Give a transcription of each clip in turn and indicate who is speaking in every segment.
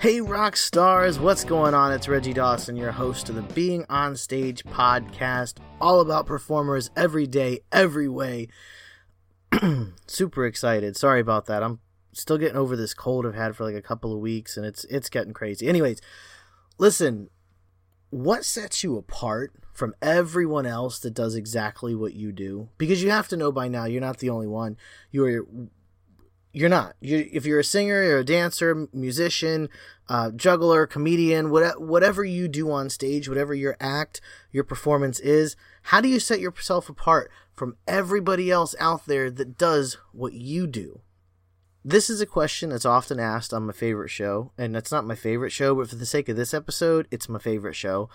Speaker 1: Hey, rock stars, what's going on? It's Reggie Dawson, your host of the Being on Stage podcast, all about performers every day, every way. Super excited. Sorry about that. I'm still getting over this cold I've had for like a couple of weeks and it's it's getting crazy. Anyways, listen, what sets you apart from everyone else that does exactly what you do? Because you have to know by now you're not the only one. You're you're not. You if you're a singer, you're a dancer, musician, uh, juggler, comedian, what, whatever you do on stage, whatever your act, your performance is, how do you set yourself apart from everybody else out there that does what you do? This is a question that's often asked on my favorite show, and that's not my favorite show, but for the sake of this episode, it's my favorite show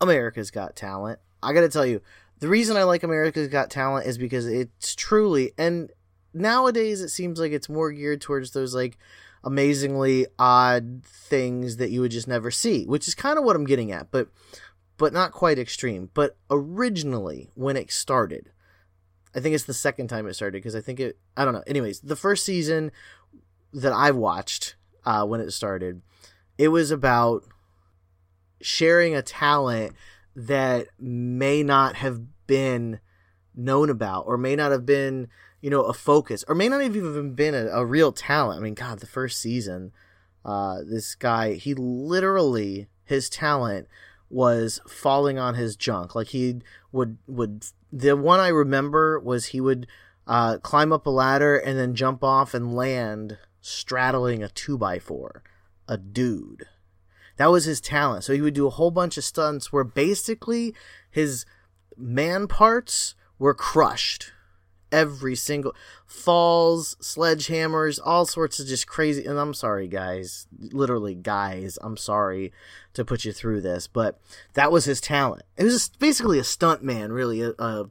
Speaker 1: America's Got Talent. I gotta tell you, the reason I like America's Got Talent is because it's truly, and nowadays it seems like it's more geared towards those like amazingly odd things that you would just never see, which is kind of what I'm getting at, but but not quite extreme. But originally, when it started, I think it's the second time it started because I think it. I don't know. Anyways, the first season that I watched uh, when it started, it was about sharing a talent that may not have been known about or may not have been you know a focus or may not have even been a, a real talent. I mean, God, the first season, uh, this guy he literally his talent was falling on his junk. Like he would would the one I remember was he would uh, climb up a ladder and then jump off and land straddling a two by four, a dude. That was his talent. So he would do a whole bunch of stunts where basically his man parts were crushed. Every single falls, sledgehammers, all sorts of just crazy. And I'm sorry, guys, literally, guys, I'm sorry to put you through this, but that was his talent. It was basically a stunt man, really, a, a,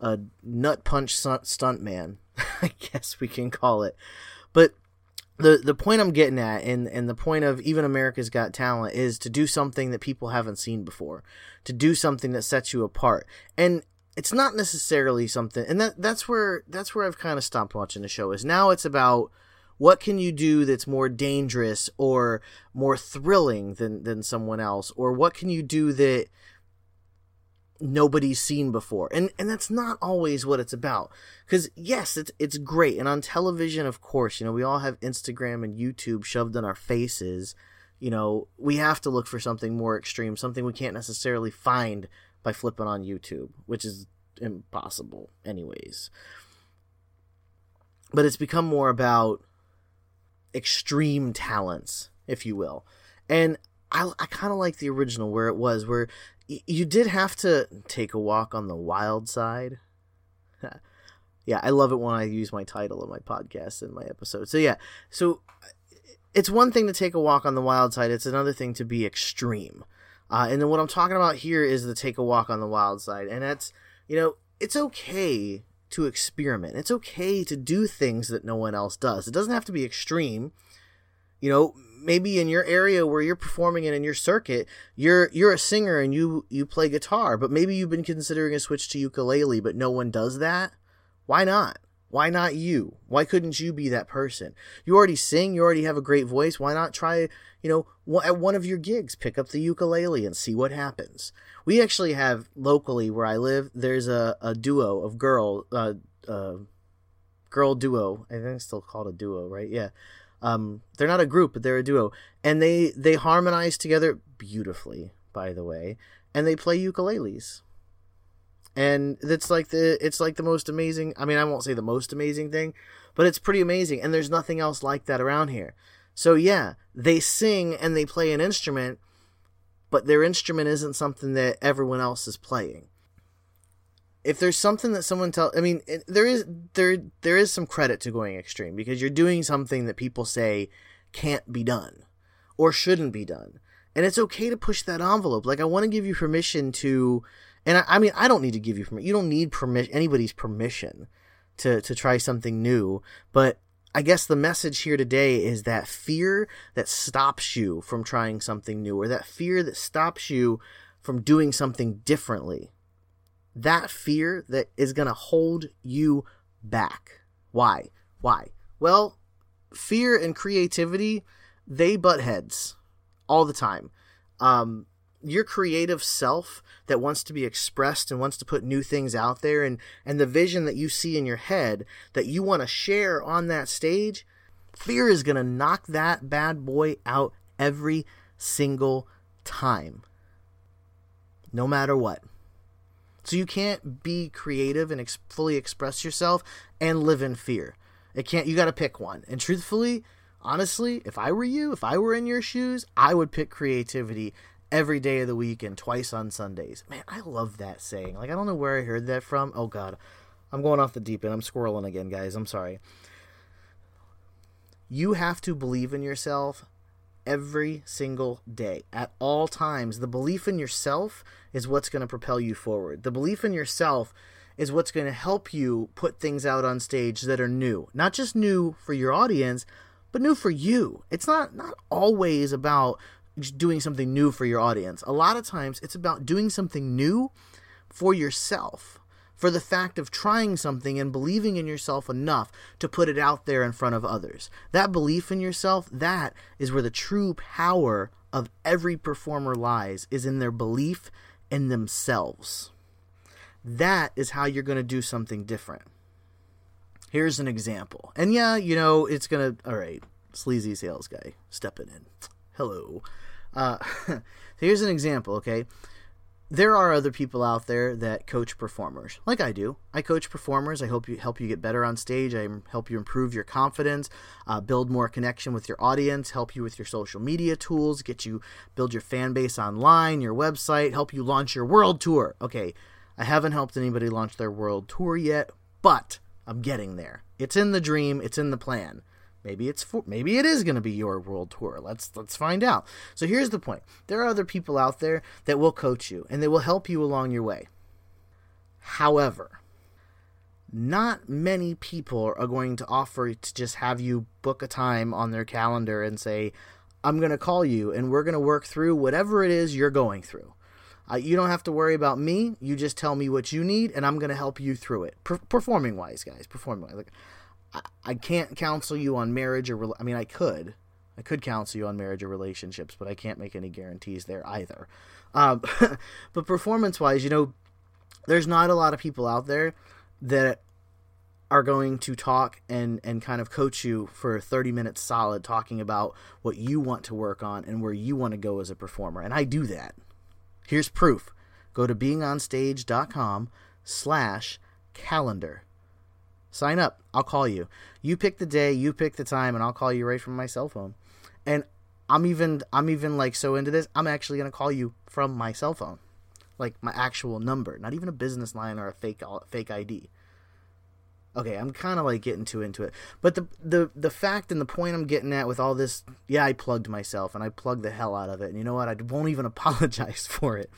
Speaker 1: a nut punch stunt man, I guess we can call it. But the the point I'm getting at, and and the point of even America's Got Talent, is to do something that people haven't seen before, to do something that sets you apart, and it's not necessarily something, and that that's where that's where I've kind of stopped watching the show. Is now it's about what can you do that's more dangerous or more thrilling than than someone else, or what can you do that nobody's seen before and and that's not always what it's about because yes it's it's great and on television of course you know we all have instagram and youtube shoved in our faces you know we have to look for something more extreme something we can't necessarily find by flipping on youtube which is impossible anyways but it's become more about extreme talents if you will and I, I kind of like the original where it was where you did have to take a walk on the wild side. yeah, I love it when I use my title of my podcast in my episode. So yeah, so it's one thing to take a walk on the wild side. It's another thing to be extreme. Uh, and then what I'm talking about here is the take a walk on the wild side, and that's you know it's okay to experiment. It's okay to do things that no one else does. It doesn't have to be extreme. You know, maybe in your area where you're performing in in your circuit, you're you're a singer and you you play guitar, but maybe you've been considering a switch to ukulele, but no one does that. Why not? Why not you? Why couldn't you be that person? You already sing, you already have a great voice. Why not try, you know, at one of your gigs, pick up the ukulele and see what happens? We actually have locally where I live, there's a, a duo of girl, uh, uh, girl duo. I think it's still called a duo, right? Yeah. Um, they're not a group, but they're a duo, and they they harmonize together beautifully. By the way, and they play ukuleles, and it's like the it's like the most amazing. I mean, I won't say the most amazing thing, but it's pretty amazing, and there's nothing else like that around here. So yeah, they sing and they play an instrument, but their instrument isn't something that everyone else is playing if there's something that someone tell i mean there is there there is some credit to going extreme because you're doing something that people say can't be done or shouldn't be done And it's okay to push that envelope. Like I want to give you permission to and I, I mean I don't need to give you permission. You don't need permission anybody's permission to to try something new, but I guess the message here today is that fear that stops you from trying something new or that fear that stops you from doing something differently. That fear that is going to hold you back. Why? Why? Well, fear and creativity, they butt heads all the time. Um, your creative self that wants to be expressed and wants to put new things out there and and the vision that you see in your head that you want to share on that stage fear is going to knock that bad boy out every single time no matter what. So you can't be creative and ex- fully express yourself and live in fear. It can't you got to pick one. And truthfully honestly if i were you if i were in your shoes i would pick creativity every day of the week and twice on Sundays. Man, I love that saying. Like, I don't know where I heard that from. Oh, God. I'm going off the deep end. I'm squirreling again, guys. I'm sorry. You have to believe in yourself every single day at all times. The belief in yourself is what's going to propel you forward. The belief in yourself is what's going to help you put things out on stage that are new. Not just new for your audience, but new for you. It's not not always about doing something new for your audience. A lot of times it's about doing something new for yourself, for the fact of trying something and believing in yourself enough to put it out there in front of others. That belief in yourself, that is where the true power of every performer lies, is in their belief in themselves. That is how you're going to do something different. Here's an example. And yeah, you know, it's going to, all right, sleazy sales guy stepping in. Hello. Uh, here's an example, okay? There are other people out there that coach performers, like I do. I coach performers. I hope you help you get better on stage. I help you improve your confidence, uh, build more connection with your audience, help you with your social media tools, get you build your fan base online, your website, help you launch your world tour. Okay, I haven't helped anybody launch their world tour yet, but I'm getting there. It's in the dream. It's in the plan. Maybe it's for, maybe it is going to be your world tour. Let's let's find out. So here's the point. There are other people out there that will coach you and they will help you along your way. However, not many people are going to offer to just have you book a time on their calendar and say, "I'm going to call you and we're going to work through whatever it is you're going through." Uh, you don't have to worry about me. You just tell me what you need, and I'm going to help you through it. Per- performing wise, guys. Performing wise. Like, I, can't counsel you on marriage or I mean I could. I could counsel you on marriage or relationships, but I can't make any guarantees there either. Um, but performance wise, you know, there's not a lot of people out there that are going to talk and and kind of coach you for 30 minutes solid talking about what you want to work on and where you want to go as a performer and i do that. Here's proof. Go to beingonstage.com slash calendar Sign up. I'll call you. You pick the day, you pick the time, and I'll call you right from my cell phone. And I'm even I'm even like so into this. I'm actually gonna call you from my cell phone, like my actual number, not even a business line or a fake uh, fake ID. Okay, I'm kind of like getting too into it, but the the the fact and the point I'm getting at with all this, yeah, I plugged myself and I plugged the hell out of it, and you know what? I won't even apologize for it.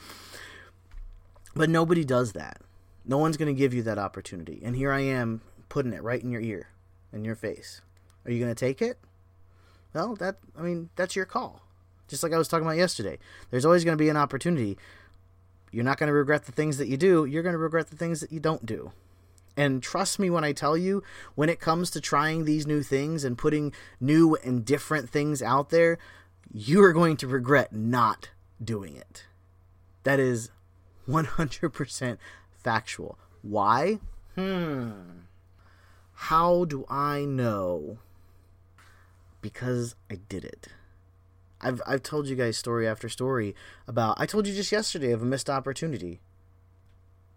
Speaker 1: But nobody does that. No one's going to give you that opportunity, and here I am putting it right in your ear, in your face. Are you going to take it? Well, that I mean, that's your call. Just like I was talking about yesterday. There's always going to be an opportunity. You're not going to regret the things that you do, you're going to regret the things that you don't do. And trust me when I tell you, when it comes to trying these new things and putting new and different things out there, you are going to regret not doing it. That is 100% factual. Why? Hmm. How do I know? Because I did it. I've I've told you guys story after story about I told you just yesterday of a missed opportunity.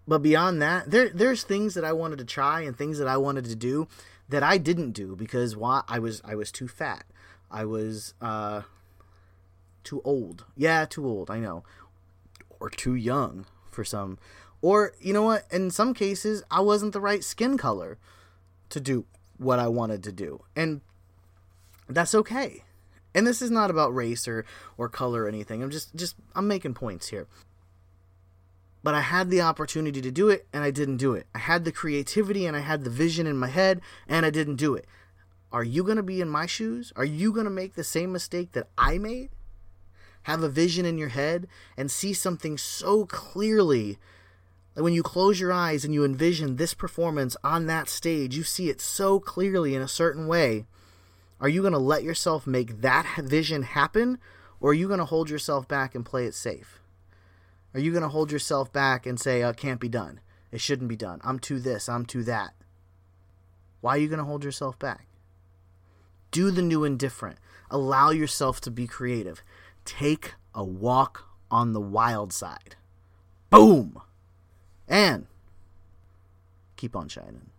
Speaker 1: But beyond that, there there's things that I wanted to try and things that I wanted to do that I didn't do because why I was I was too fat. I was uh too old. Yeah, too old, I know. Or too young for some. Or you know what, in some cases I wasn't the right skin color to do what I wanted to do. And that's okay. And this is not about race or, or color or anything. I'm just just I'm making points here. But I had the opportunity to do it and I didn't do it. I had the creativity and I had the vision in my head and I didn't do it. Are you going to be in my shoes? Are you going to make the same mistake that I made? Have a vision in your head and see something so clearly that when you close your eyes and you envision this performance on that stage, you see it so clearly in a certain way. Are you going to let yourself make that vision happen or are you going to hold yourself back and play it safe? Are you going to hold yourself back and say, oh, it can't be done? It shouldn't be done. I'm too this, I'm too that. Why are you going to hold yourself back? Do the new and different. Allow yourself to be creative. Take a walk on the wild side. Boom! And keep on shining.